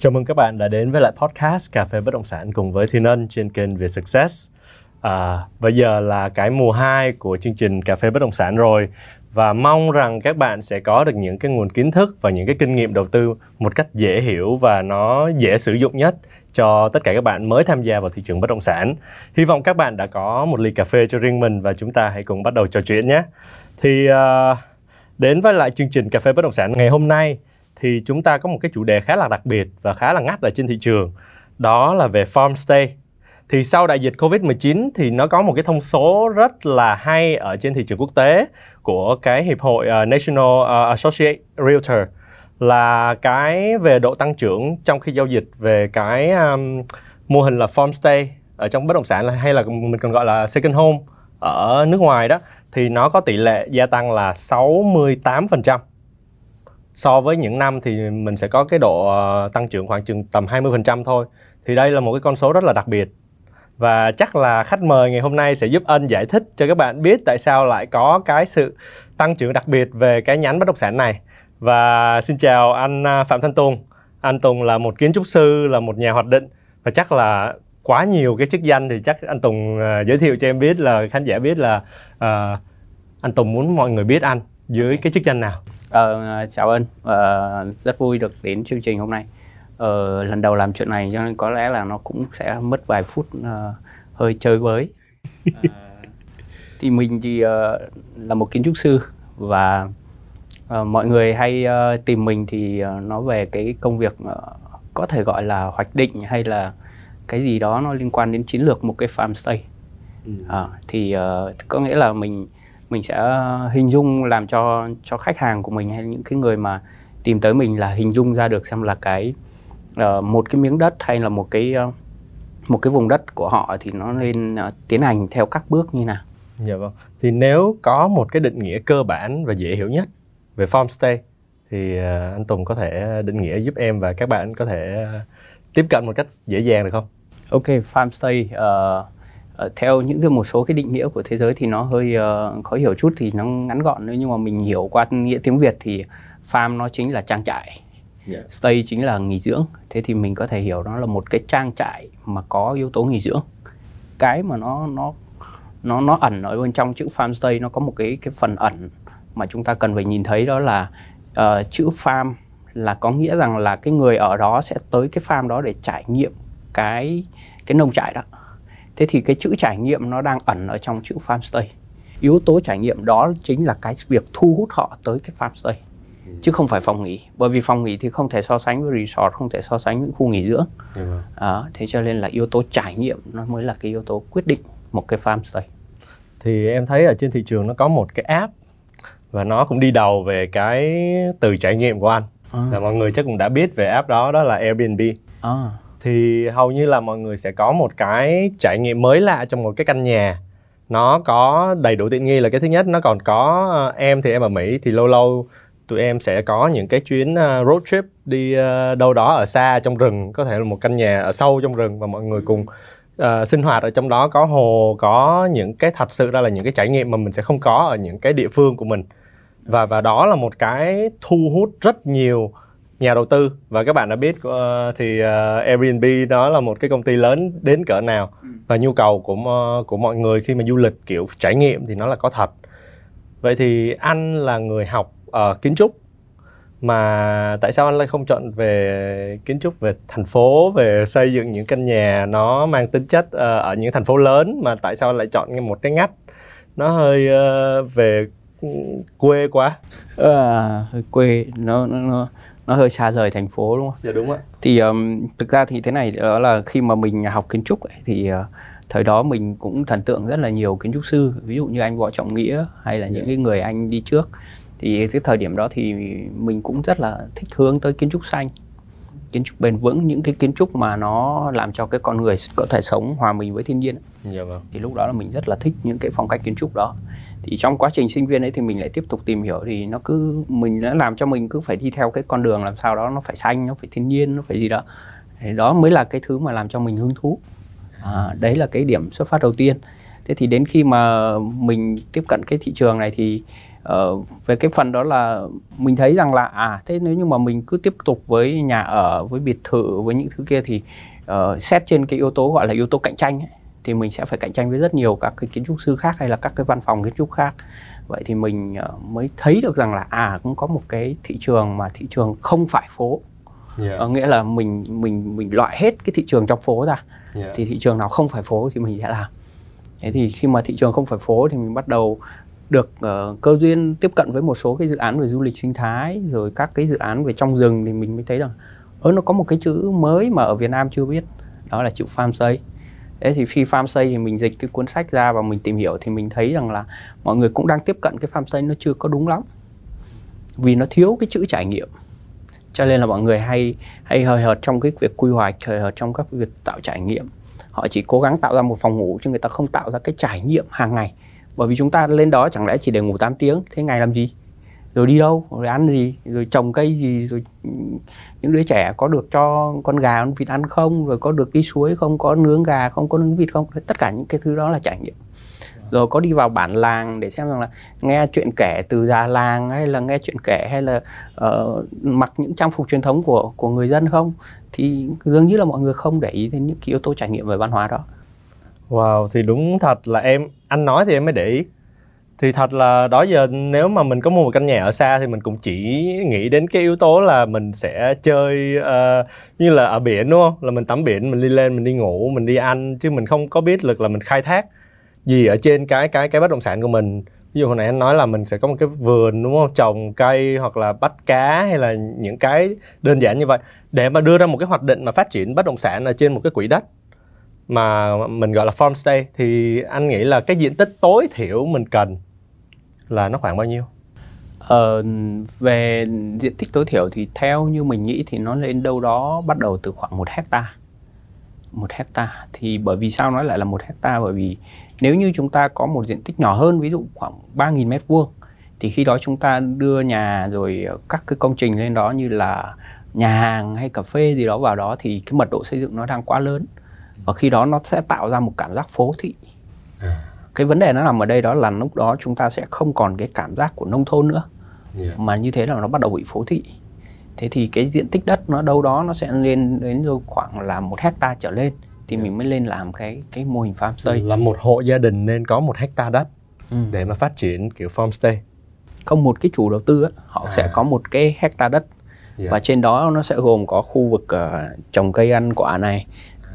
Chào mừng các bạn đã đến với lại podcast Cà phê Bất Động Sản cùng với Thiên Ân trên kênh Việt Success. À, bây giờ là cái mùa 2 của chương trình Cà phê Bất Động Sản rồi và mong rằng các bạn sẽ có được những cái nguồn kiến thức và những cái kinh nghiệm đầu tư một cách dễ hiểu và nó dễ sử dụng nhất cho tất cả các bạn mới tham gia vào thị trường bất động sản. Hy vọng các bạn đã có một ly cà phê cho riêng mình và chúng ta hãy cùng bắt đầu trò chuyện nhé. Thì uh, đến với lại chương trình cà phê bất động sản ngày hôm nay thì chúng ta có một cái chủ đề khá là đặc biệt và khá là ngắt ở trên thị trường. Đó là về farmstay. Thì sau đại dịch Covid-19 thì nó có một cái thông số rất là hay ở trên thị trường quốc tế của cái hiệp hội uh, National uh, Associate Realtor là cái về độ tăng trưởng trong khi giao dịch về cái um, mô hình là farmstay ở trong bất động sản hay là mình còn gọi là second home ở nước ngoài đó thì nó có tỷ lệ gia tăng là 68% so với những năm thì mình sẽ có cái độ ờ, tăng trưởng khoảng chừng tầm 20% thôi. Thì đây là một cái con số rất là đặc biệt. Và chắc là khách mời ngày hôm nay sẽ giúp ân giải thích cho các bạn biết tại sao lại có cái sự tăng trưởng đặc biệt về cái nhánh bất động sản này. Và xin chào anh à, Phạm Thanh Tùng. Anh Tùng là một kiến trúc sư, là một nhà hoạch định và chắc là quá nhiều cái chức danh thì chắc anh Tùng à, giới thiệu cho em biết là khán giả biết là uh, anh Tùng muốn mọi người biết anh dưới cái chức danh nào. Ờ, chào ơn, ờ, rất vui được đến chương trình hôm nay. Ờ, lần đầu làm chuyện này cho nên có lẽ là nó cũng sẽ mất vài phút uh, hơi chơi với. Uh, thì mình thì uh, là một kiến trúc sư và uh, mọi người hay uh, tìm mình thì uh, nó về cái công việc uh, có thể gọi là hoạch định hay là cái gì đó nó liên quan đến chiến lược một cái farmstay. Ừ. Uh, thì uh, có nghĩa là mình mình sẽ hình dung làm cho cho khách hàng của mình hay những cái người mà tìm tới mình là hình dung ra được xem là cái uh, một cái miếng đất hay là một cái uh, một cái vùng đất của họ thì nó nên uh, tiến hành theo các bước như nào. Dạ vâng. Thì nếu có một cái định nghĩa cơ bản và dễ hiểu nhất về farmstay thì uh, anh Tùng có thể định nghĩa giúp em và các bạn có thể uh, tiếp cận một cách dễ dàng được không? Ok, farmstay uh, uh, theo những cái một số cái định nghĩa của thế giới thì nó hơi uh, khó hiểu chút thì nó ngắn gọn nữa nhưng mà mình hiểu qua nghĩa tiếng Việt thì farm nó chính là trang trại yeah. Dạ. stay chính là nghỉ dưỡng thế thì mình có thể hiểu nó là một cái trang trại mà có yếu tố nghỉ dưỡng cái mà nó nó nó nó ẩn ở bên trong chữ farm stay nó có một cái cái phần ẩn mà chúng ta cần phải nhìn thấy đó là uh, chữ farm là có nghĩa rằng là cái người ở đó sẽ tới cái farm đó để trải nghiệm cái cái nông trại đó thế thì cái chữ trải nghiệm nó đang ẩn ở trong chữ farmstay yếu tố trải nghiệm đó chính là cái việc thu hút họ tới cái farmstay chứ không phải phòng nghỉ. Bởi vì phòng nghỉ thì không thể so sánh với resort không thể so sánh với khu nghỉ dưỡng. À, thế cho nên là yếu tố trải nghiệm nó mới là cái yếu tố quyết định một cái farmstay thì em thấy ở trên thị trường nó có một cái app và nó cũng đi đầu về cái từ trải nghiệm của anh. À. là mọi người chắc cũng đã biết về app đó đó là Airbnb. À thì hầu như là mọi người sẽ có một cái trải nghiệm mới lạ trong một cái căn nhà. Nó có đầy đủ tiện nghi là cái thứ nhất nó còn có uh, em thì em ở mỹ thì lâu lâu tụi em sẽ có những cái chuyến uh, road trip đi uh, đâu đó ở xa trong rừng có thể là một căn nhà ở sâu trong rừng và mọi người cùng uh, sinh hoạt ở trong đó có hồ có những cái thật sự ra là những cái trải nghiệm mà mình sẽ không có ở những cái địa phương của mình. Và và đó là một cái thu hút rất nhiều nhà đầu tư. Và các bạn đã biết uh, thì uh, Airbnb đó là một cái công ty lớn đến cỡ nào. Ừ. và nhu cầu của uh, của mọi người khi mà du lịch kiểu trải nghiệm thì nó là có thật. Vậy thì anh là người học uh, kiến trúc mà tại sao anh lại không chọn về kiến trúc về thành phố về xây dựng những căn nhà nó mang tính chất uh, ở những thành phố lớn mà tại sao lại chọn một cái ngách nó hơi uh, về quê quá? À, hơi quê. Nó nó, nó nó hơi xa rời thành phố đúng không? Dạ đúng ạ. Thì um, thực ra thì thế này đó là khi mà mình học kiến trúc ấy, thì uh, thời đó mình cũng thần tượng rất là nhiều kiến trúc sư ví dụ như anh võ trọng nghĩa hay là yeah. những dạ. cái người anh đi trước thì cái thời điểm đó thì mình cũng rất là thích hướng tới kiến trúc xanh kiến trúc bền vững những cái kiến trúc mà nó làm cho cái con người có thể sống hòa mình với thiên nhiên dạ vâng. thì lúc đó là mình rất là thích những cái phong cách kiến trúc đó thì trong quá trình sinh viên ấy thì mình lại tiếp tục tìm hiểu thì nó cứ mình đã làm cho mình cứ phải đi theo cái con đường làm sao đó nó phải xanh nó phải thiên nhiên nó phải gì đó. Thì đó mới là cái thứ mà làm cho mình hứng thú. À, đấy là cái điểm xuất phát đầu tiên. Thế thì đến khi mà mình tiếp cận cái thị trường này thì uh, về cái phần đó là mình thấy rằng là à thế nếu như mà mình cứ tiếp tục với nhà ở với biệt thự với những thứ kia thì uh, xét trên cái yếu tố gọi là yếu tố cạnh tranh ấy, thì mình sẽ phải cạnh tranh với rất nhiều các cái kiến trúc sư khác hay là các cái văn phòng kiến trúc khác. Vậy thì mình uh, mới thấy được rằng là à cũng có một cái thị trường mà thị trường không phải phố. Yeah. uh, nghĩa là mình mình mình loại hết cái thị trường trong phố ra. Yeah. thì thị trường nào không phải phố thì mình sẽ làm. Thế thì khi mà thị trường không phải phố thì mình bắt đầu được uh, cơ duyên tiếp cận với một số cái dự án về du lịch sinh thái rồi các cái dự án về trong rừng thì mình mới thấy rằng ơ nó có một cái chữ mới mà ở Việt Nam chưa biết đó là chữ farm stay Thế thì khi farm xây thì mình dịch cái cuốn sách ra và mình tìm hiểu thì mình thấy rằng là mọi người cũng đang tiếp cận cái farm xây nó chưa có đúng lắm. Vì nó thiếu cái chữ trải nghiệm. Cho nên là mọi người hay hay hời hợt trong cái việc quy hoạch, hời hợt trong các việc tạo trải nghiệm. Họ chỉ cố gắng tạo ra một phòng ngủ chứ người ta không tạo ra cái trải nghiệm hàng ngày. Bởi vì chúng ta lên đó chẳng lẽ chỉ để ngủ 8 tiếng, thế ngày làm gì? Rồi đi đâu? Rồi ăn gì? Rồi trồng cây gì? Rồi những đứa trẻ có được cho con gà con vịt ăn không? Rồi có được đi suối không? Có nướng gà không? Có nướng vịt không? Tất cả những cái thứ đó là trải nghiệm. Rồi có đi vào bản làng để xem rằng là nghe chuyện kể từ già làng hay là nghe chuyện kể hay là uh, mặc những trang phục truyền thống của của người dân không? Thì dường như là mọi người không để ý đến những cái yếu tố trải nghiệm về văn hóa đó. Wow, thì đúng thật là em anh nói thì em mới để ý. Thì thật là đó giờ nếu mà mình có mua một căn nhà ở xa thì mình cũng chỉ nghĩ đến cái yếu tố là mình sẽ chơi uh, như là ở biển đúng không? Là mình tắm biển, mình đi lên, mình đi ngủ, mình đi ăn chứ mình không có biết lực là mình khai thác gì ở trên cái cái cái bất động sản của mình. Ví dụ hồi nãy anh nói là mình sẽ có một cái vườn đúng không? Trồng cây hoặc là bắt cá hay là những cái đơn giản như vậy để mà đưa ra một cái hoạch định mà phát triển bất động sản ở trên một cái quỹ đất mà mình gọi là farmstay thì anh nghĩ là cái diện tích tối thiểu mình cần là nó khoảng bao nhiêu? Ờ, về diện tích tối thiểu thì theo như mình nghĩ thì nó lên đâu đó bắt đầu từ khoảng một hecta. Một hecta. Thì bởi vì sao nói lại là một hecta? Bởi vì nếu như chúng ta có một diện tích nhỏ hơn ví dụ khoảng 3.000 mét vuông thì khi đó chúng ta đưa nhà rồi các cái công trình lên đó như là nhà hàng hay cà phê gì đó vào đó thì cái mật độ xây dựng nó đang quá lớn. Và khi đó nó sẽ tạo ra một cảm giác phố thị. À. cái vấn đề nó nằm ở đây đó là lúc đó chúng ta sẽ không còn cái cảm giác của nông thôn nữa yeah. mà như thế là nó bắt đầu bị phố thị thế thì cái diện tích đất nó đâu đó nó sẽ lên đến khoảng là một hecta trở lên thì yeah. mình mới lên làm cái cái mô hình farmstay là một hộ gia đình nên có một hecta đất ừ. để mà phát triển kiểu farmstay không một cái chủ đầu tư ấy, họ à. sẽ có một cái hecta đất yeah. và trên đó nó sẽ gồm có khu vực uh, trồng cây ăn quả này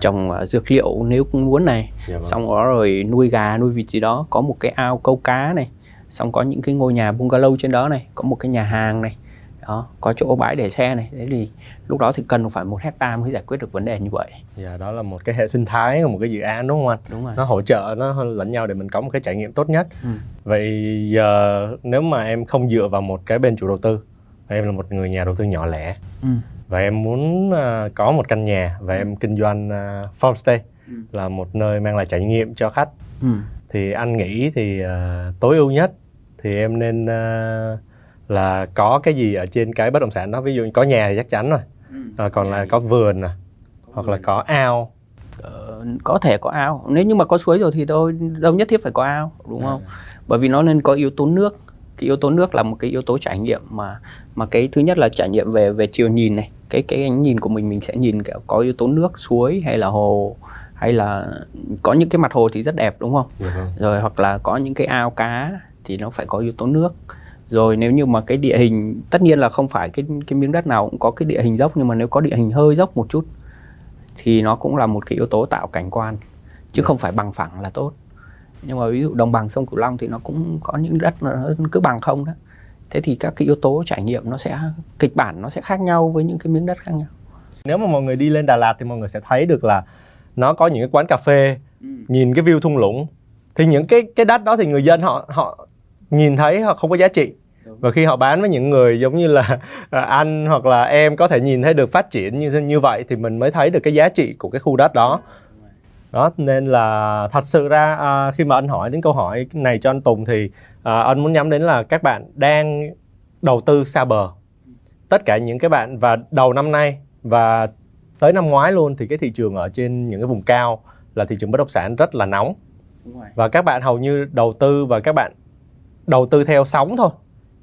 trồng uh, dược liệu nếu cũng muốn này. Dạ vâng. xong đó rồi nuôi gà nuôi vịt gì đó. Có một cái ao câu cá này. Xong có những cái ngôi nhà bungalow trên đó này. Có một cái nhà hàng này. Đó có chỗ bãi để xe này. Thế thì lúc đó thì cần phải một hecta mới giải quyết được vấn đề như vậy. Dạ đó là một cái hệ sinh thái một cái dự án đúng không anh? Đúng rồi. Nó hỗ trợ nó lẫn nhau để mình có một cái trải nghiệm tốt nhất. Ừ. vậy giờ nếu mà em không dựa vào một cái bên chủ đầu tư em là một người nhà đầu tư nhỏ lẻ ừ và em muốn uh, có một căn nhà và ừ. em kinh doanh uh, farmstay ừ. là một nơi mang lại trải nghiệm cho khách ừ. thì anh nghĩ thì uh, tối ưu nhất thì em nên uh, là có cái gì ở trên cái bất động sản đó ví dụ có nhà thì chắc chắn rồi ừ. uh, còn là có vườn à, hoặc là có ao ờ, có thể có ao nếu như mà có suối rồi thì tôi đâu nhất thiết phải có ao đúng à. không bởi vì nó nên có yếu tố nước cái yếu tố nước là một cái yếu tố trải nghiệm mà mà cái thứ nhất là trải nghiệm về về chiều nhìn này cái cái ánh nhìn của mình mình sẽ nhìn kiểu có yếu tố nước suối hay là hồ hay là có những cái mặt hồ thì rất đẹp đúng không? Uh-huh. rồi hoặc là có những cái ao cá thì nó phải có yếu tố nước. Rồi nếu như mà cái địa hình tất nhiên là không phải cái cái miếng đất nào cũng có cái địa hình dốc nhưng mà nếu có địa hình hơi dốc một chút thì nó cũng là một cái yếu tố tạo cảnh quan chứ không phải bằng phẳng là tốt. Nhưng mà ví dụ đồng bằng sông cửu long thì nó cũng có những đất nó cứ bằng không đó thế thì các cái yếu tố trải nghiệm nó sẽ kịch bản nó sẽ khác nhau với những cái miếng đất khác nhau. Nếu mà mọi người đi lên Đà Lạt thì mọi người sẽ thấy được là nó có những cái quán cà phê ừ. nhìn cái view thung lũng. Thì những cái cái đất đó thì người dân họ họ nhìn thấy họ không có giá trị. Và khi họ bán với những người giống như là à, anh hoặc là em có thể nhìn thấy được phát triển như như vậy thì mình mới thấy được cái giá trị của cái khu đất đó đó nên là thật sự ra à, khi mà anh hỏi đến câu hỏi này cho anh Tùng thì à, anh muốn nhắm đến là các bạn đang đầu tư xa bờ. Tất cả những cái bạn và đầu năm nay và tới năm ngoái luôn thì cái thị trường ở trên những cái vùng cao là thị trường bất động sản rất là nóng. Và các bạn hầu như đầu tư và các bạn đầu tư theo sóng thôi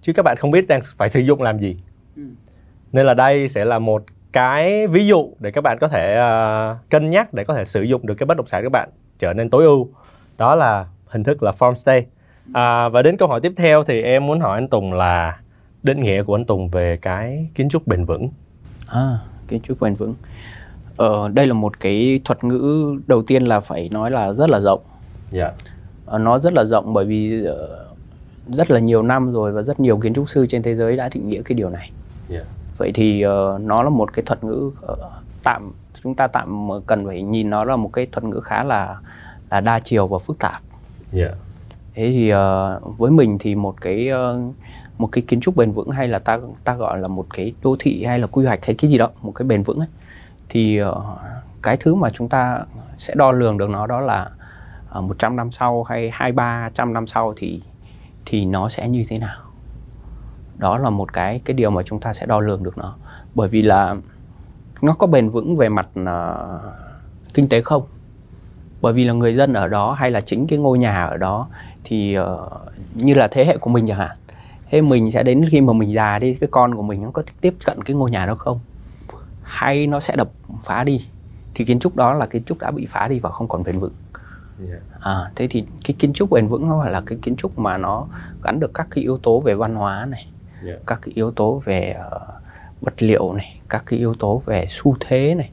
chứ các bạn không biết đang phải sử dụng làm gì. Ừ. nên là đây sẽ là một cái ví dụ để các bạn có thể uh, cân nhắc để có thể sử dụng được cái bất động sản các bạn trở nên tối ưu đó là hình thức là farm stay à, và đến câu hỏi tiếp theo thì em muốn hỏi anh Tùng là định nghĩa của anh Tùng về cái kiến trúc bền vững à kiến trúc bền vững ờ, đây là một cái thuật ngữ đầu tiên là phải nói là rất là rộng yeah. Dạ. ờ, nó rất là rộng bởi vì uh, rất là nhiều năm rồi và rất nhiều kiến trúc sư trên thế giới đã định nghĩa cái điều này yeah. Dạ. vậy thì uh, nó là một cái thuật ngữ uh, tạm chúng ta tạm cần phải nhìn nó là một cái thuật ngữ khá là là đa chiều và phức tạp yeah. thế thì uh, với mình thì một cái uh, một cái kiến trúc bền vững hay là ta ta gọi là một cái đô thị hay là quy hoạch hay cái gì đó một cái bền vững ấy thì uh, cái thứ mà chúng ta sẽ đo lường được nó đó là uh, 100 năm sau hay hai ba trăm năm sau thì thì nó sẽ như thế nào đó là một cái cái điều mà chúng ta sẽ đo lường được nó. Bởi vì là nó có bền vững về mặt uh, kinh tế không? Bởi vì là người dân ở đó hay là chính cái ngôi nhà ở đó thì uh, như là thế hệ của mình chẳng hạn. Thế mình sẽ đến khi mà mình già đi cái con của mình nó có tiếp cận cái ngôi nhà đó không? Hay nó sẽ đập phá đi? Thì kiến trúc đó là kiến trúc đã bị phá đi và không còn bền vững. À, thế thì cái kiến trúc bền vững nó là cái kiến trúc mà nó gắn được các cái yếu tố về văn hóa này các cái yếu tố về uh, vật liệu này các cái yếu tố về xu thế này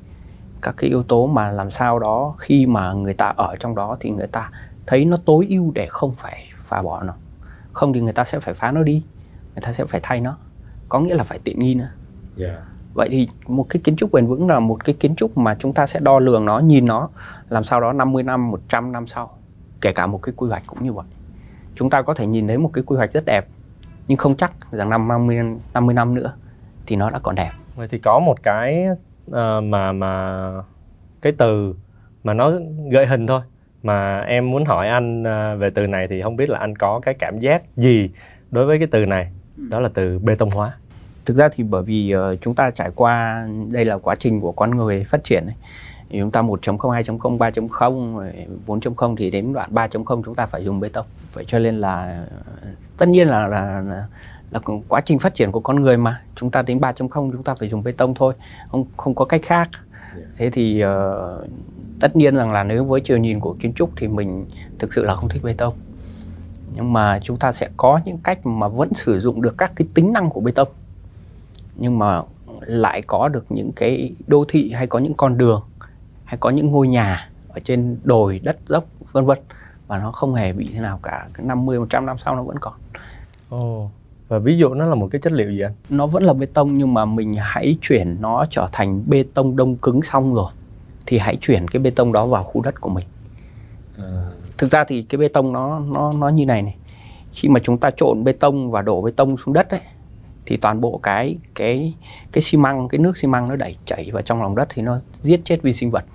các cái yếu tố mà làm sao đó khi mà người ta ở trong đó thì người ta thấy nó tối ưu để không phải phá bỏ nó. Không thì người ta sẽ phải phá nó đi người ta sẽ phải thay nó. Có nghĩa là phải tiện nghi nữa. Yeah. vậy thì một cái kiến trúc bền vững là một cái kiến trúc mà chúng ta sẽ đo lường nó nhìn nó làm sao đó 50 năm 100 năm sau kể cả một cái quy hoạch cũng như vậy. Chúng ta có thể nhìn thấy một cái quy hoạch rất đẹp nhưng không chắc rằng năm 50 50 năm nữa thì nó đã còn đẹp. Vậy thì có một cái uh, mà mà cái từ mà nó gợi hình thôi. Mà em muốn hỏi anh à, về từ này thì không biết là anh có cái cảm giác gì đối với cái từ này? Đó là từ bê tông hóa. Thực ra thì bởi vì uh, chúng ta trải qua đây là quá trình của con người phát triển ấy. Thì chúng ta 1.0, 2.0, 3.0, 4.0 thì đến đoạn 3.0 chúng ta phải dùng bê tông. Vậy cho nên là tất nhiên là là, là là quá trình phát triển của con người mà. Chúng ta đến 3.0 chúng ta phải dùng bê tông thôi không không có cách khác. Thế thì uh, tất nhiên rằng là nếu với chiều nhìn của kiến trúc thì mình thực sự là không thích bê tông. Nhưng mà chúng ta sẽ có những cách mà vẫn sử dụng được các cái tính năng của bê tông. Nhưng mà lại có được những cái đô thị hay có những con đường hay có những ngôi nhà ở trên đồi đất dốc vân vân và nó không hề bị thế nào cả 50 100 năm sau nó vẫn còn. Ồ. Oh. Và ví dụ nó là một cái chất liệu gì anh? Nó vẫn là bê tông nhưng mà mình hãy chuyển nó trở thành bê tông đông cứng xong rồi thì hãy chuyển cái bê tông đó vào khu đất của mình à. thực ra thì cái bê tông nó nó nó như này này khi mà chúng ta trộn bê tông và đổ bê tông xuống đất ấy thì toàn bộ cái cái cái xi măng, cái nước xi măng nó đẩy chảy vào trong lòng đất thì nó giết chết vi sinh vật.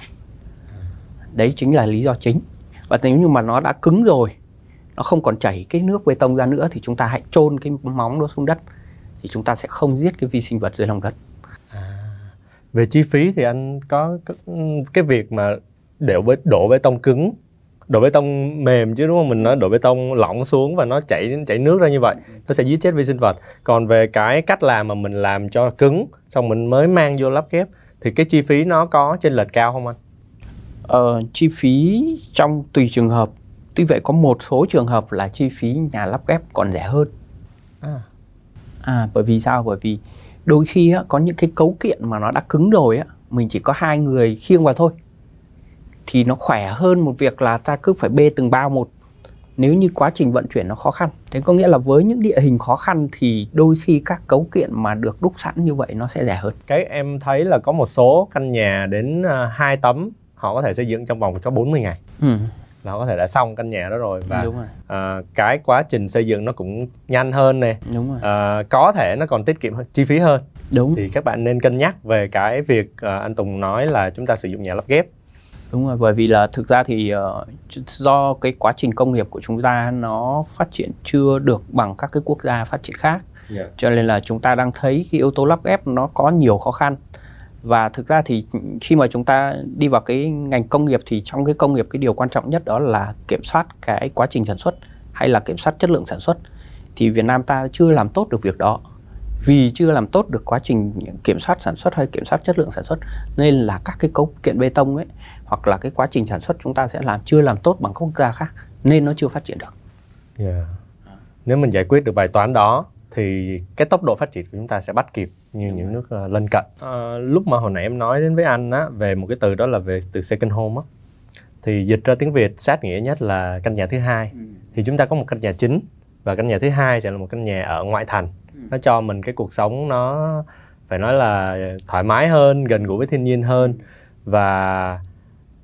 Đấy chính là lý do chính. Và nếu như mà nó đã cứng rồi, nó không còn chảy cái nước bê tông ra nữa thì chúng ta hãy chôn cái móng đó xuống đất, thì chúng ta sẽ không giết cái vi sinh vật dưới lòng đất. À, về chi phí thì anh có cái việc mà đổ bê đổ bê tông cứng đổ bê tông mềm chứ đúng không? Mình nói đổ bê tông lỏng xuống và nó chảy chảy nước ra như vậy nó sẽ giết chết vi sinh vật. Còn về cái cách làm mà mình làm cho cứng xong mình mới mang vô lắp ghép thì cái chi phí nó có trên lệch cao không anh? Ờ, chi phí trong tùy trường hợp. Tuy vậy có một số trường hợp là chi phí nhà lắp ghép còn rẻ hơn. À, à bởi vì sao? Bởi vì đôi khi á, có những cái cấu kiện mà nó đã cứng rồi á mình chỉ có hai người khiêng vào thôi thì nó khỏe hơn một việc là ta cứ phải bê từng bao một. Nếu như quá trình vận chuyển nó khó khăn. Thế có nghĩa là với những địa hình khó khăn thì đôi khi các cấu kiện mà được đúc sẵn như vậy nó sẽ rẻ hơn. Cái em thấy là có một số căn nhà đến à, 2 tấm họ có thể xây dựng trong vòng cho 40 ngày. Ừ. Là có thể đã xong căn nhà đó rồi và Đúng rồi. À, cái quá trình xây dựng nó cũng nhanh hơn nè. Đúng rồi. À, có thể nó còn tiết kiệm hơn chi phí hơn. Đúng. thì các bạn nên cân nhắc về cái việc à, anh Tùng nói là chúng ta sử dụng nhà lắp ghép Đúng rồi, bởi vì là thực ra thì uh, do cái quá trình công nghiệp của chúng ta nó phát triển chưa được bằng các cái quốc gia phát triển khác. Yeah. Cho nên là chúng ta đang thấy cái yếu tố lắp ghép nó có nhiều khó khăn và thực ra thì khi mà chúng ta đi vào cái ngành công nghiệp thì trong cái công nghiệp cái điều quan trọng nhất đó là kiểm soát cái quá trình sản xuất hay là kiểm soát chất lượng sản xuất thì Việt Nam ta chưa làm tốt được việc đó vì chưa làm tốt được quá trình kiểm soát sản xuất hay kiểm soát chất lượng sản xuất nên là các cái cấu kiện bê tông ấy hoặc là cái quá trình sản xuất chúng ta sẽ làm chưa làm tốt bằng các quốc gia khác nên nó chưa phát triển được. Yeah. Nếu mình giải quyết được bài toán đó thì cái tốc độ phát triển của chúng ta sẽ bắt kịp như những nước uh, lân cận. Uh, lúc mà hồi nãy em nói đến với anh á về một cái từ đó là về từ second home á thì dịch ra tiếng Việt sát nghĩa nhất là căn nhà thứ hai. Ừ. Thì chúng ta có một căn nhà chính và căn nhà thứ hai sẽ là một căn nhà ở ngoại thành. Ừ. Nó cho mình cái cuộc sống nó phải nói là thoải mái hơn, gần gũi với thiên nhiên hơn. Và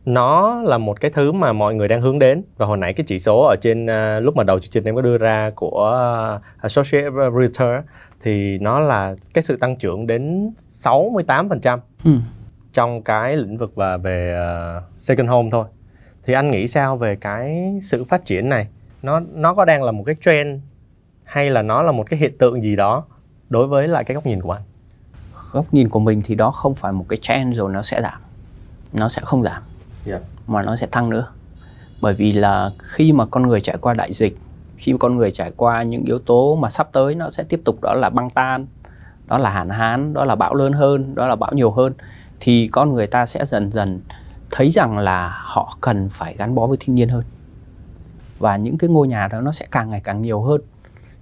nó là một cái thứ mà mọi người đang hướng đến. Và hồi nãy cái chỉ số ở trên uh, lúc mà đầu chương trình em có đưa ra của uh, Associated Realtor thì nó là cái sự tăng trưởng đến 68% ừ. trong cái lĩnh vực và về uh, second home thôi. Thì anh nghĩ sao về cái sự phát triển này? Nó nó có đang là một cái trend hay là nó là một cái hiện tượng gì đó đối với lại cái góc nhìn của anh góc nhìn của mình thì đó không phải một cái trend rồi nó sẽ giảm. Nó sẽ không giảm. Yeah. mà nó sẽ tăng nữa. Bởi vì là khi mà con người trải qua đại dịch khi con người trải qua những yếu tố mà sắp tới nó sẽ tiếp tục đó là băng tan đó là hạn hán đó là bão lớn hơn đó là bão nhiều hơn thì con người ta sẽ dần dần thấy rằng là họ cần phải gắn bó với thiên nhiên hơn. Và những cái ngôi nhà đó nó sẽ càng ngày càng nhiều hơn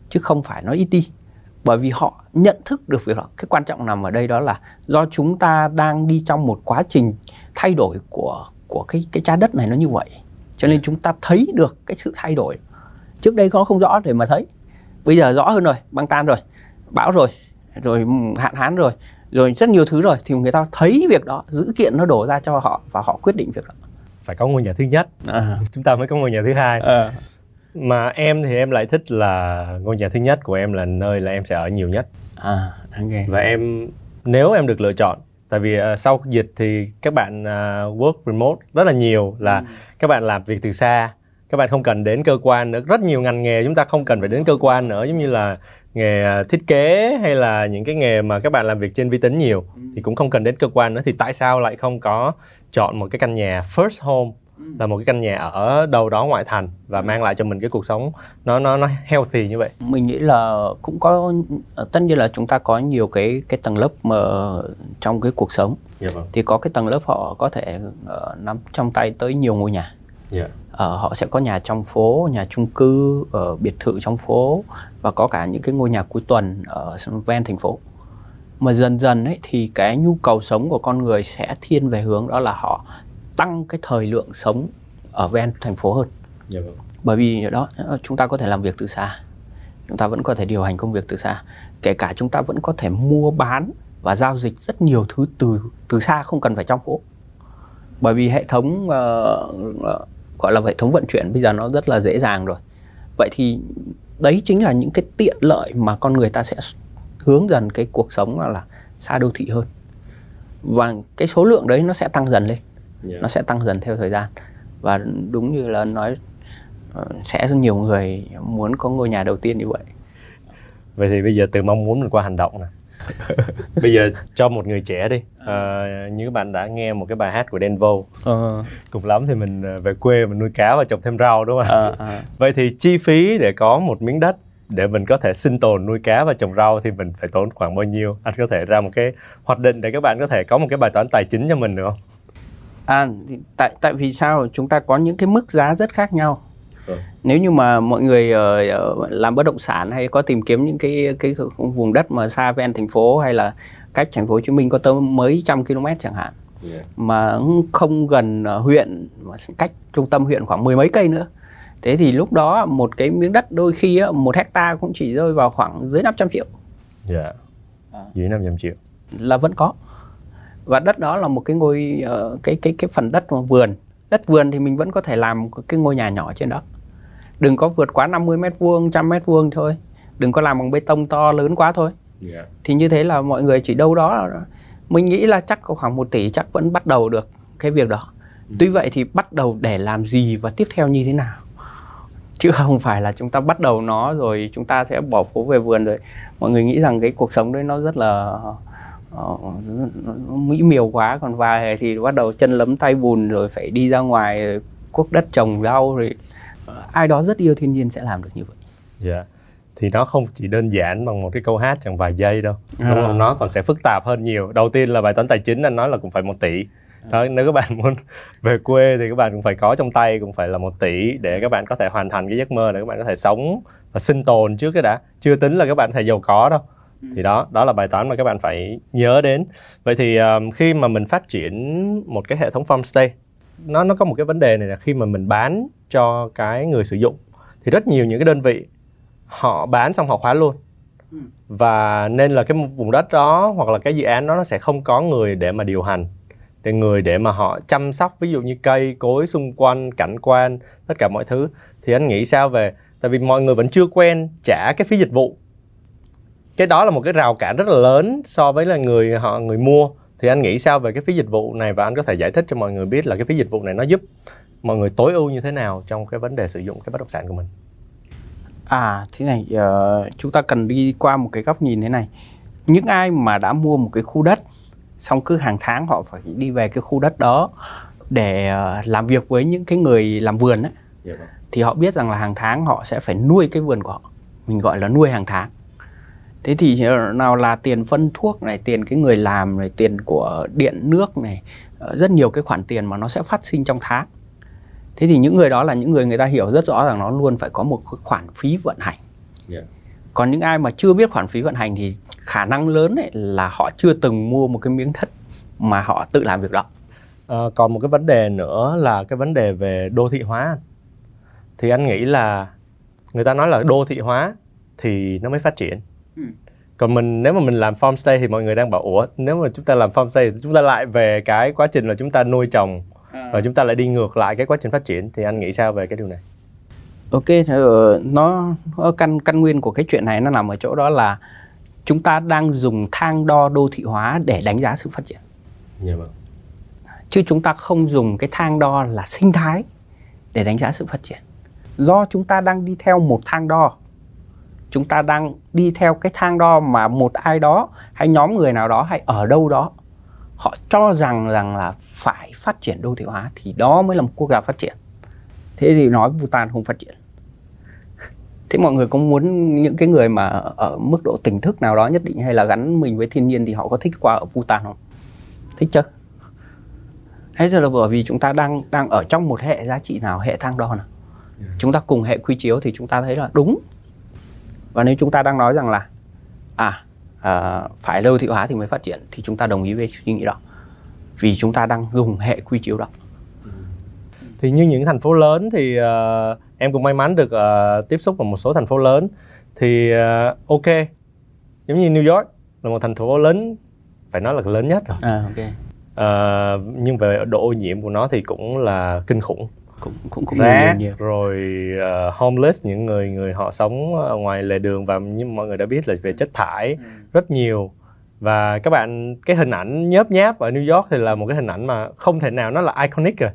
chứ không phải nó ít đi. Bởi vì họ nhận thức được việc đó. Cái quan trọng nằm ở đây đó là do chúng ta đang đi trong một quá trình thay đổi của của cái cái trái đất này nó như vậy. Cho nên chúng ta thấy được cái sự thay đổi. Trước đây nó không rõ để mà thấy. Bây giờ rõ hơn rồi băng tan rồi bão rồi rồi hạn hán rồi rồi rất nhiều thứ rồi thì người ta thấy việc đó dữ kiện nó đổ ra cho họ và họ quyết định việc đó. Phải có ngôi nhà thứ nhất. À. chúng ta mới có ngôi nhà thứ hai. À. mà em thì em lại thích là ngôi nhà thứ nhất của em là nơi là em sẽ ở nhiều nhất à, okay. và em nếu em được lựa chọn tại vì uh, sau dịch thì các bạn uh, work remote rất là nhiều là ừ. các bạn làm việc từ xa các bạn không cần đến cơ quan nữa rất nhiều ngành nghề chúng ta không cần phải đến cơ quan nữa giống như là nghề à, thiết kế hay là những cái nghề mà các bạn làm việc trên vi tính nhiều ừ. thì cũng không cần đến cơ quan nữa thì tại sao lại không có chọn một cái căn nhà first home. Là một cái căn nhà ở đâu đó ngoại thành và ừ. mang lại cho mình cái cuộc sống nó nó nó healthy như vậy mình nghĩ là cũng có tất nhiên là chúng ta có nhiều cái cái tầng lớp mà trong cái cuộc sống yeah, vâng. thì có cái tầng lớp họ có thể uh, nắm trong tay tới nhiều ngôi nhà yeah. uh, họ sẽ có nhà trong phố nhà chung cư ở biệt thự trong phố và có cả những cái ngôi nhà cuối tuần ở ven thành phố mà dần dần ấy thì cái nhu cầu sống của con người sẽ thiên về hướng đó là họ tăng cái thời lượng sống ở ven thành phố hơn. Dạ vâng. bởi vì đó chúng ta có thể làm việc từ xa. Chúng ta vẫn có thể điều hành công việc từ xa. Kể cả chúng ta vẫn có thể mua bán và giao dịch rất nhiều thứ từ từ xa không cần phải trong phố. Bởi vì hệ thống uh, gọi là hệ thống vận chuyển bây giờ nó rất là dễ dàng rồi. Vậy thì đấy chính là những cái tiện lợi mà con người ta sẽ hướng dần cái cuộc sống là, là xa đô thị hơn. Và cái số lượng đấy nó sẽ tăng dần lên yeah. Dạ. nó sẽ tăng dần theo thời gian và đúng như là nói ờ, sẽ rất nhiều người muốn có ngôi nhà đầu tiên như vậy vậy thì bây giờ từ mong muốn mình qua hành động nè bây giờ cho một người trẻ đi à, như các bạn đã nghe một cái bài hát của Denvo à. cùng lắm thì mình về quê mình nuôi cá và trồng thêm rau đúng không à, à. vậy thì chi phí để có một miếng đất để mình có thể sinh tồn nuôi cá và trồng rau thì mình phải tốn khoảng bao nhiêu anh có thể ra một cái hoạch định để các bạn có thể có một cái bài toán tài chính cho mình được không à tại tại vì sao chúng ta có những cái mức giá rất khác nhau Ừ. Nếu như mà mọi người uh, làm bất động sản hay có tìm kiếm những cái cái vùng đất mà xa ven thành phố hay là cách thành phố Hồ Chí Minh có tới mấy trăm km chẳng hạn yeah. mà không gần uh, huyện mà cách trung tâm huyện khoảng mười mấy cây nữa thế thì lúc đó một cái miếng đất đôi khi một hecta cũng chỉ rơi vào khoảng dưới 500 triệu dạ yeah. à. dưới 500 triệu là vẫn có và đất đó là một cái ngôi uh, cái cái cái phần đất mà vườn đất vườn thì mình vẫn có thể làm cái ngôi nhà nhỏ trên đó đừng có vượt quá 50 mét vuông, trăm mét vuông thôi đừng có làm bằng bê tông to lớn quá thôi yeah. Dạ. thì như thế là mọi người chỉ đâu đó mình nghĩ là chắc có khoảng 1 tỷ chắc vẫn bắt đầu được cái việc đó ừ. tuy vậy thì bắt đầu để làm gì và tiếp theo như thế nào chứ không phải là chúng ta bắt đầu nó rồi chúng ta sẽ bỏ phố về vườn rồi mọi người nghĩ rằng cái cuộc sống đấy nó rất là mỹ miều quá còn vài thì bắt đầu chân lấm tay bùn rồi phải đi ra ngoài cuốc đất trồng rau rồi ai đó rất yêu thiên nhiên sẽ làm được như vậy. Dạ. Yeah. thì nó không chỉ đơn giản bằng một cái câu hát chẳng vài giây đâu À. đúng không nó còn sẽ phức tạp hơn nhiều đầu tiên là bài toán tài chính anh nói là cũng phải một tỷ đó nếu các bạn muốn về quê thì các bạn cũng phải có trong tay cũng phải là một tỷ để các bạn có thể hoàn thành cái giấc mơ để các bạn có thể sống và sinh tồn trước cái đã chưa tính là các bạn thể giàu có đâu thì đó đó là bài toán mà các bạn phải nhớ đến. Vậy thì um, khi mà mình phát triển một cái hệ thống farmstay nó nó có một cái vấn đề này là khi mà mình bán cho cái người sử dụng thì rất nhiều những cái đơn vị họ bán xong họ khóa luôn. Ừ. và nên là cái vùng đất đó hoặc là cái dự án đó nó sẽ không có người để mà điều hành để người để mà họ chăm sóc ví dụ như cây cối xung quanh cảnh quan tất cả mọi thứ. Thì anh nghĩ sao về? Tại vì mọi người vẫn chưa quen trả cái phí dịch vụ cái đó là một cái rào cản rất là lớn so với là người họ người mua thì anh nghĩ sao về cái phí dịch vụ này và anh có thể giải thích cho mọi người biết là cái phí dịch vụ này nó giúp mọi người tối ưu như thế nào trong cái vấn đề sử dụng cái bất động sản của mình À thế này ờ, chúng ta cần đi qua một cái góc nhìn thế này. Những ai mà đã mua một cái khu đất xong cứ hàng tháng họ phải đi về cái khu đất đó để ờ, làm việc với những cái người làm vườn ấy, thì họ biết rằng là hàng tháng họ sẽ phải nuôi cái vườn của họ. Mình gọi là nuôi hàng tháng. Thế thì nào là tiền phân thuốc này, tiền cái người làm này, tiền của điện nước này, ờ, rất nhiều cái khoản tiền mà nó sẽ phát sinh trong tháng. Thế thì những người đó là những người người ta hiểu rất rõ rằng nó luôn phải có một khoản phí vận hành. Yeah. Còn những ai mà chưa biết khoản phí vận hành thì khả năng lớn ấy là họ chưa từng mua một cái miếng đất mà họ tự làm việc đó. Ờ, còn một cái vấn đề nữa là cái vấn đề về đô thị hóa thì anh nghĩ là người ta nói là đô thị hóa thì nó mới phát triển Ừ. còn mình nếu mà mình làm farmstay thì mọi người đang bảo ủa nếu mà chúng ta làm farmstay thì chúng ta lại về cái quá trình là chúng ta nuôi trồng và chúng ta lại đi ngược lại cái quá trình phát triển. Thì anh nghĩ sao về cái điều này? Ok, ờ, nó nó căn căn nguyên của cái chuyện này nó nằm ở chỗ đó là chúng ta đang dùng thang đo đô thị hóa để đánh giá sự phát triển. dạ vâng. Chứ chúng ta không dùng cái thang đo là sinh thái để đánh giá sự phát triển. Do chúng ta đang đi theo một thang đo chúng ta đang đi theo cái thang đo mà một ai đó hay nhóm người nào đó hay ở đâu đó họ cho rằng rằng là phải phát triển đô thị hóa thì đó mới là một quốc gia phát triển. Thế thì nói Bhutan không phát triển. Thế mọi người có muốn những cái người mà ở mức độ tỉnh thức nào đó nhất định hay là gắn mình với thiên nhiên thì họ có thích qua ở Bhutan không? Thích chứ Thế là bởi vì chúng ta đang đang ở trong một hệ giá trị nào, hệ thang đo nào. Chúng ta cùng hệ quy chiếu thì chúng ta thấy là đúng. Và nếu chúng ta đang nói rằng là à, à phải đô thị hóa thì mới phát triển thì chúng ta đồng ý với suy nghĩ đó. Vì chúng ta đang dùng hệ quy chiếu đó. thì như những thành phố lớn thì ờ, em cũng may mắn được ờ, tiếp xúc vào một số thành phố lớn thì ờ, ok giống như New York là một thành phố lớn phải nói là lớn nhất rồi À ok. Ờ, nhưng về độ ô nhiễm của nó thì cũng là kinh khủng Cũng cũng cũng nhiều, rác nhiều. rồi ờ, homeless những người người họ sống ở ngoài lề đường và như mọi người đã biết là về chất thải rất nhiều. Và các bạn cái hình ảnh nhớp nháp ở New York thì là một cái hình ảnh mà không thể nào nó là iconic rồi.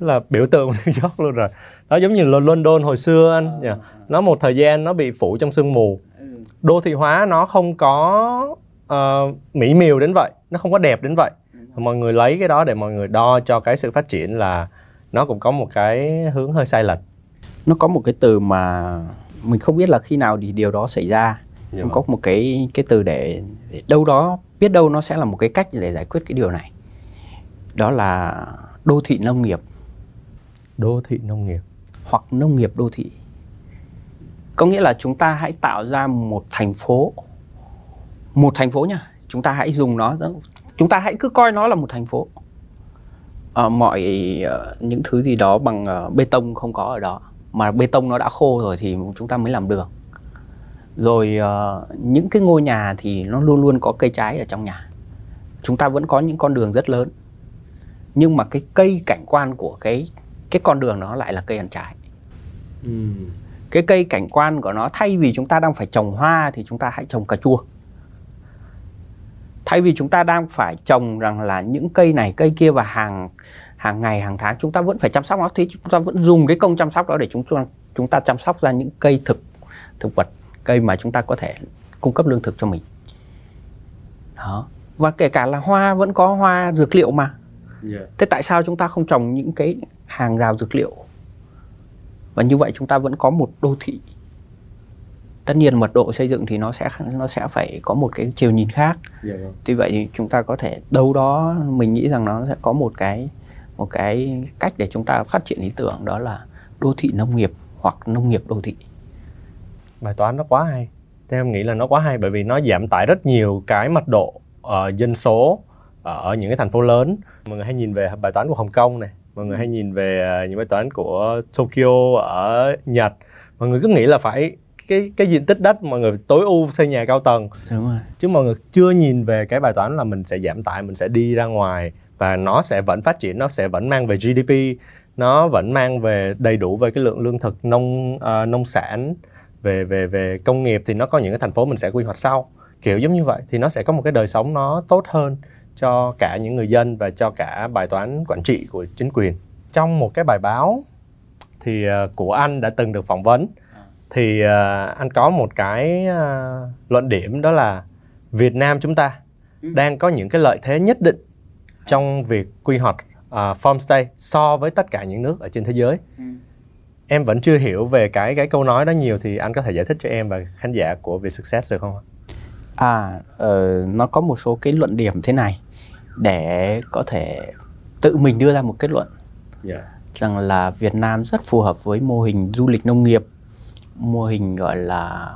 Nó là biểu tượng của New York luôn rồi. Nó giống như là London hồi xưa anh. Nhỉ? nó một thời gian nó bị phủ trong sương mù. Đô thị hóa nó không có ờ, mỹ miều đến vậy. Nó không có đẹp đến vậy. Mọi người lấy cái đó để mọi người đo cho cái sự phát triển là nó cũng có một cái hướng hơi sai lệch. Nó có một cái từ mà mình không biết là khi nào thì điều đó xảy ra. Dạ có một cái cái từ để, để đâu đó biết đâu nó sẽ là một cái cách để giải quyết cái điều này. Đó là đô thị nông nghiệp. Đô thị nông nghiệp. Hoặc nông nghiệp đô thị. Có nghĩa là chúng ta hãy tạo ra một thành phố. Một thành phố nha. Chúng ta hãy dùng nó. Chúng ta hãy cứ coi nó là một thành phố Ờ, mọi ờ, những thứ gì đó bằng ờ, bê tông không có ở đó. Mà bê tông nó đã khô rồi thì chúng ta mới làm đường rồi ờ, những cái ngôi nhà thì nó luôn luôn có cây trái ở trong nhà. Chúng ta vẫn có những con đường rất lớn. Nhưng mà cái cây cảnh quan của cái cái con đường đó lại là cây ăn trái. Cái cây cảnh quan của nó thay vì chúng ta đang phải trồng hoa thì chúng ta hãy trồng cà chua thay vì chúng ta đang phải trồng rằng là những cây này cây kia và hàng hàng ngày hàng tháng chúng ta vẫn phải chăm sóc nó thì chúng ta vẫn dùng cái công chăm sóc đó để chúng ta chúng ta chăm sóc ra những cây thực thực vật cây mà chúng ta có thể cung cấp lương thực cho mình. Đó. Và kể cả là hoa vẫn có hoa dược liệu mà. Thế tại sao chúng ta không trồng những cái hàng rào dược liệu? Và như vậy chúng ta vẫn có một đô thị tất nhiên mật độ xây dựng thì nó sẽ nó sẽ phải có một cái chiều nhìn khác. Yeah. Vâng. tuy vậy thì chúng ta có thể đâu đó mình nghĩ rằng nó sẽ có một cái một cái cách để chúng ta phát triển ý tưởng đó là đô thị nông nghiệp hoặc nông nghiệp đô thị. Bài toán nó quá hay. Theo em nghĩ là nó quá hay bởi vì nó giảm tải rất nhiều cái mật độ uh, dân số ở những cái thành phố lớn. Mọi người hay nhìn về bài toán của Hồng Kông này mọi người hay nhìn về uh, những bài toán của Tokyo ở Nhật. Mọi người cứ nghĩ là phải cái cái diện tích đất mọi người tối ưu xây nhà cao tầng. Đúng rồi. Chứ mọi người chưa nhìn về cái bài toán là mình sẽ giảm tải mình sẽ đi ra ngoài và nó sẽ vẫn phát triển nó sẽ vẫn mang về GDP nó vẫn mang về đầy đủ về cái lượng lương thực nông uh, nông sản về về về công nghiệp thì nó có những cái thành phố mình sẽ quy hoạch sau. Kiểu giống như vậy thì nó sẽ có một cái đời sống nó tốt hơn cho cả những người dân và cho cả bài toán quản trị của chính quyền. Trong một cái bài báo thì uh, của anh đã từng được phỏng vấn thì uh, anh có một cái uh, luận điểm đó là Việt Nam chúng ta ừ. đang có những cái lợi thế nhất định trong việc quy hoạch uh, farmstay so với tất cả những nước ở trên thế giới. Ừ. Em vẫn chưa hiểu về cái cái câu nói đó nhiều thì anh có thể giải thích cho em và khán giả của Việt Success được không ạ? À, uh, nó có một số cái luận điểm thế này để có thể tự mình đưa ra một kết luận yeah. Dạ. rằng là Việt Nam rất phù hợp với mô hình du lịch nông nghiệp mô hình gọi là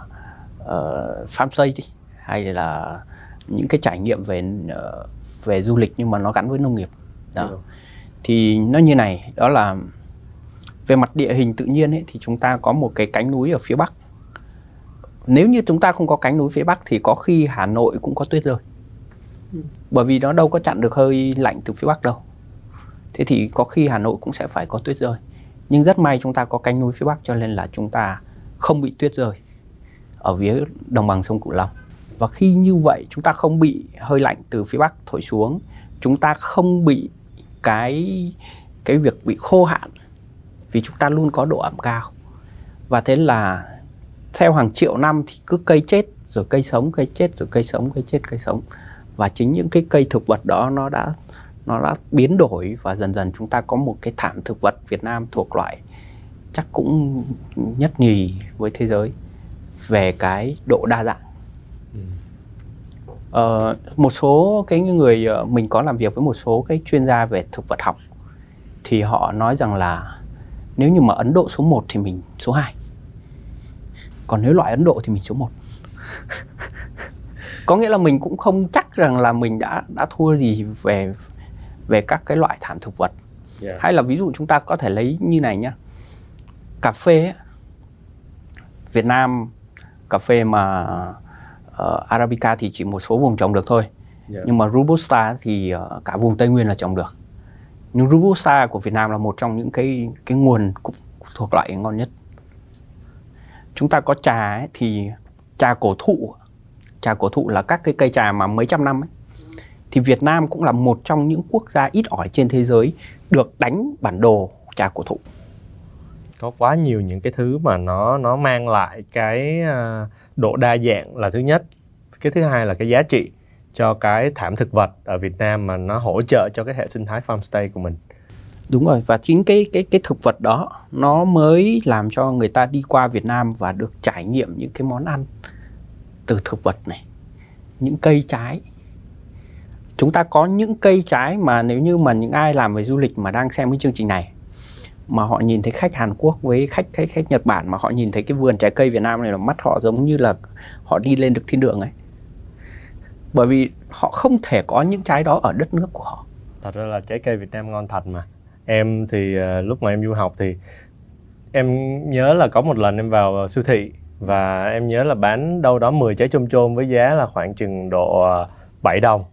uh, farm stay đi hay là những cái trải nghiệm về uh, về du lịch nhưng mà nó gắn với nông nghiệp. Đó. Ừ. thì nó như này đó là về mặt địa hình tự nhiên ấy, thì chúng ta có một cái cánh núi ở phía bắc. Nếu như chúng ta không có cánh núi phía bắc thì có khi hà nội cũng có tuyết rơi. Ừ. bởi vì nó đâu có chặn được hơi lạnh từ phía bắc đâu. Thế thì có khi hà nội cũng sẽ phải có tuyết rơi. Nhưng rất may chúng ta có cánh núi phía bắc cho nên là chúng ta không bị tuyết rơi ở phía đồng bằng sông Cửu Long. Và khi như vậy chúng ta không bị hơi lạnh từ phía Bắc thổi xuống, chúng ta không bị cái cái việc bị khô hạn vì chúng ta luôn có độ ẩm cao. Và thế là theo hàng triệu năm thì cứ cây chết rồi cây sống, cây chết rồi cây sống, cây chết, cây sống. Và chính những cái cây thực vật đó nó đã nó đã biến đổi và dần dần chúng ta có một cái thảm thực vật Việt Nam thuộc loại chắc cũng nhất nhì với thế giới về cái độ đa dạng ừ. ờ, một số cái người ờ, mình có làm việc với một số cái chuyên gia về thực vật học thì họ nói rằng là nếu như mà Ấn Độ số 1 thì mình số 2 còn nếu loại Ấn Độ thì mình số 1 có nghĩa là mình cũng không chắc rằng là mình đã đã thua gì về về các cái loại thảm thực vật yeah. hay là ví dụ chúng ta có thể lấy như này nhá cà phê ấy, Việt Nam cà phê mà uh, Arabica thì chỉ một số vùng trồng được thôi. Yeah. Nhưng mà Robusta thì uh, cả vùng Tây Nguyên là trồng được. Nhưng Robusta của Việt Nam là một trong những cái cái nguồn thuộc loại ngon nhất. Chúng ta có trà ấy, thì trà cổ thụ, trà cổ thụ là các cái cây trà mà mấy trăm năm ấy. Thì Việt Nam cũng là một trong những quốc gia ít ỏi trên thế giới được đánh bản đồ trà cổ thụ có quá nhiều những cái thứ mà nó nó mang lại cái à, độ đa dạng là thứ nhất. Cái thứ hai là cái giá trị cho cái thảm thực vật ở Việt Nam mà nó hỗ trợ cho cái hệ sinh thái farmstay của mình. Đúng rồi, và chính cái cái cái thực vật đó nó mới làm cho người ta đi qua Việt Nam và được trải nghiệm những cái món ăn từ thực vật này, những cây trái. Chúng ta có những cây trái mà nếu như mà những ai làm về du lịch mà đang xem cái chương trình này mà họ nhìn thấy khách Hàn Quốc với khách khách khách Nhật Bản mà họ nhìn thấy cái vườn trái cây Việt Nam này là mắt họ giống như là họ đi lên được thiên đường ấy. Bởi vì họ không thể có những trái đó ở đất nước của họ. Thật ra là trái cây Việt Nam ngon thật mà. Em thì uh, lúc mà em du học thì em nhớ là có một lần em vào siêu thị và em nhớ là bán đâu đó 10 trái chôm chôm với giá là khoảng chừng độ ờ, 7 đồng.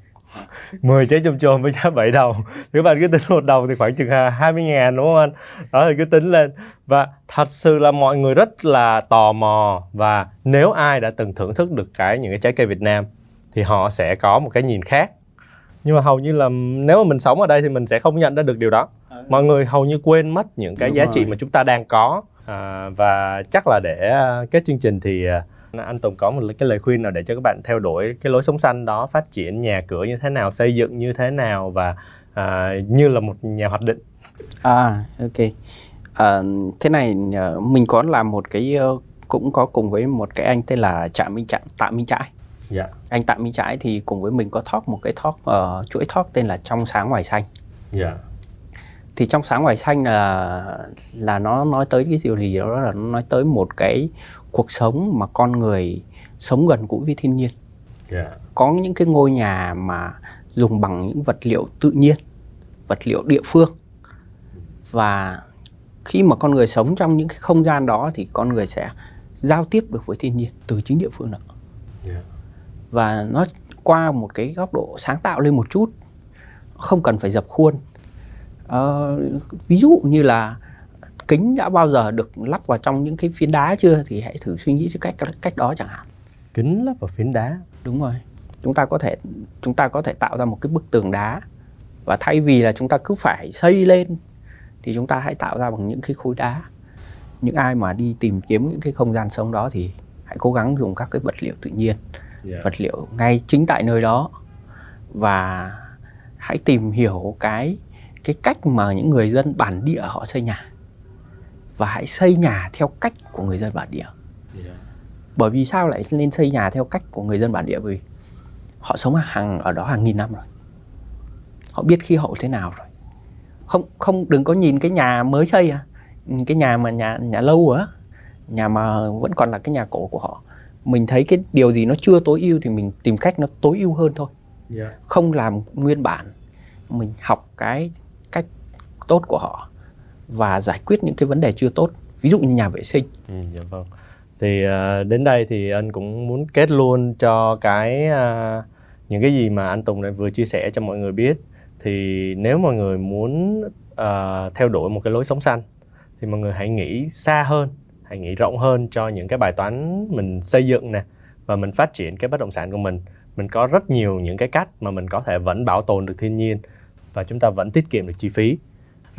10 trái chôm chôm với giá 7 đồng. Các bạn cứ tính một đồng thì khoảng chừng 20 ngàn đúng không anh? Đó thì cứ tính lên. Và thật sự là mọi người rất là tò mò. Và nếu ai đã từng thưởng thức được cái những cái trái cây Việt Nam thì họ sẽ có một cái nhìn khác. Nhưng mà hầu như là nếu mà mình sống ở đây thì mình sẽ không nhận ra được điều đó. Ờ. mọi người hầu như quên mất những cái Đúng giá rồi. trị mà chúng ta đang có. À, và chắc là để à, kết chương trình thì à, anh Tùng có một cái lời khuyên nào để cho các bạn theo đuổi cái lối sống xanh đó phát triển nhà cửa như thế nào xây dựng như thế nào và à, như là một nhà hoạch định à ok à, thế này ờ, mình có làm một cái ờ, cũng có cùng với một cái anh tên là Trạm Minh Trạm Tạ Minh Trãi. Dạ. Anh Tạ Minh Trãi thì cùng với mình có talk một cái talk uh, chuỗi talk tên là trong sáng ngoài xanh. Dạ. Thì trong sáng ngoài xanh là là nó nói tới cái điều gì đó là nó nói tới một cái cuộc sống mà con người sống gần gũi với thiên nhiên. Dạ. Có những cái ngôi nhà mà dùng bằng những vật liệu tự nhiên, vật liệu địa phương và khi mà con người sống trong những cái không gian đó thì con người sẽ giao tiếp được với thiên nhiên từ chính địa phương đó Yeah. và nó qua một cái góc độ sáng tạo lên một chút không cần phải dập khuôn ờ, ví dụ như là kính đã bao giờ được lắp vào trong những cái phiến đá chưa? Thì hãy thử suy nghĩ cái cách cách đó chẳng hạn. Kính lắp vào phiến đá. đúng rồi. Chúng ta có thể chúng ta có thể tạo ra một cái bức tường đá. Và thay vì là chúng ta cứ phải xây lên thì chúng ta hãy tạo ra bằng những cái khối đá. Những ai mà đi tìm kiếm những cái không gian sống đó thì hãy cố gắng dùng các cái vật liệu tự nhiên Yeah. vật liệu ngay chính tại nơi đó. Và hãy tìm hiểu cái cái cách mà những người dân bản địa họ xây nhà và hãy xây nhà theo cách của người dân bản địa. Yeah. bởi vì sao lại nên xây nhà theo cách của người dân bản địa? Vì họ sống hàng ở đó hàng nghìn năm rồi. Họ biết khí hậu thế nào rồi. Không không đừng có nhìn cái nhà mới xây à. Cái nhà mà nhà nhà lâu á nhà mà vẫn còn là cái nhà cổ của họ. Mình thấy cái điều gì nó chưa tối ưu thì mình tìm cách nó tối ưu hơn thôi. Yeah. không làm nguyên bản. Mình học cái cách tốt của họ và giải quyết những cái vấn đề chưa tốt ví dụ như nhà vệ sinh Ừ, dạ vâng. Thì uh, đến đây thì anh cũng muốn kết luôn cho cái uh, những cái gì mà anh Tùng đã vừa chia sẻ cho mọi người biết. Thì nếu mọi người muốn uh, theo đuổi một cái lối sống xanh thì mọi người hãy nghĩ xa hơn, hãy nghĩ rộng hơn cho những cái bài toán mình xây dựng nè và mình phát triển cái bất động sản của mình. Mình có rất nhiều những cái cách mà mình có thể vẫn bảo tồn được thiên nhiên và chúng ta vẫn tiết kiệm được chi phí.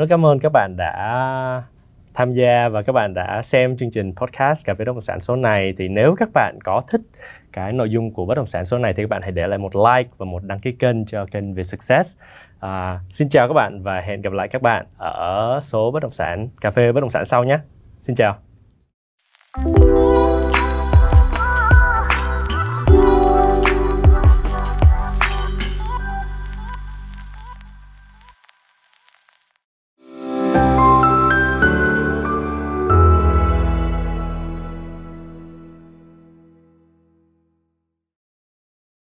Rất cảm ơn các bạn đã tham gia và các bạn đã xem chương trình podcast cà phê bất động sản số này thì nếu các bạn có thích cái nội dung của bất động sản số này thì các bạn hãy để lại một like và một đăng ký kênh cho kênh Việt Success. À, xin chào các bạn và hẹn gặp lại các bạn ở số bất động sản cà phê bất động sản sau nhé. Xin chào.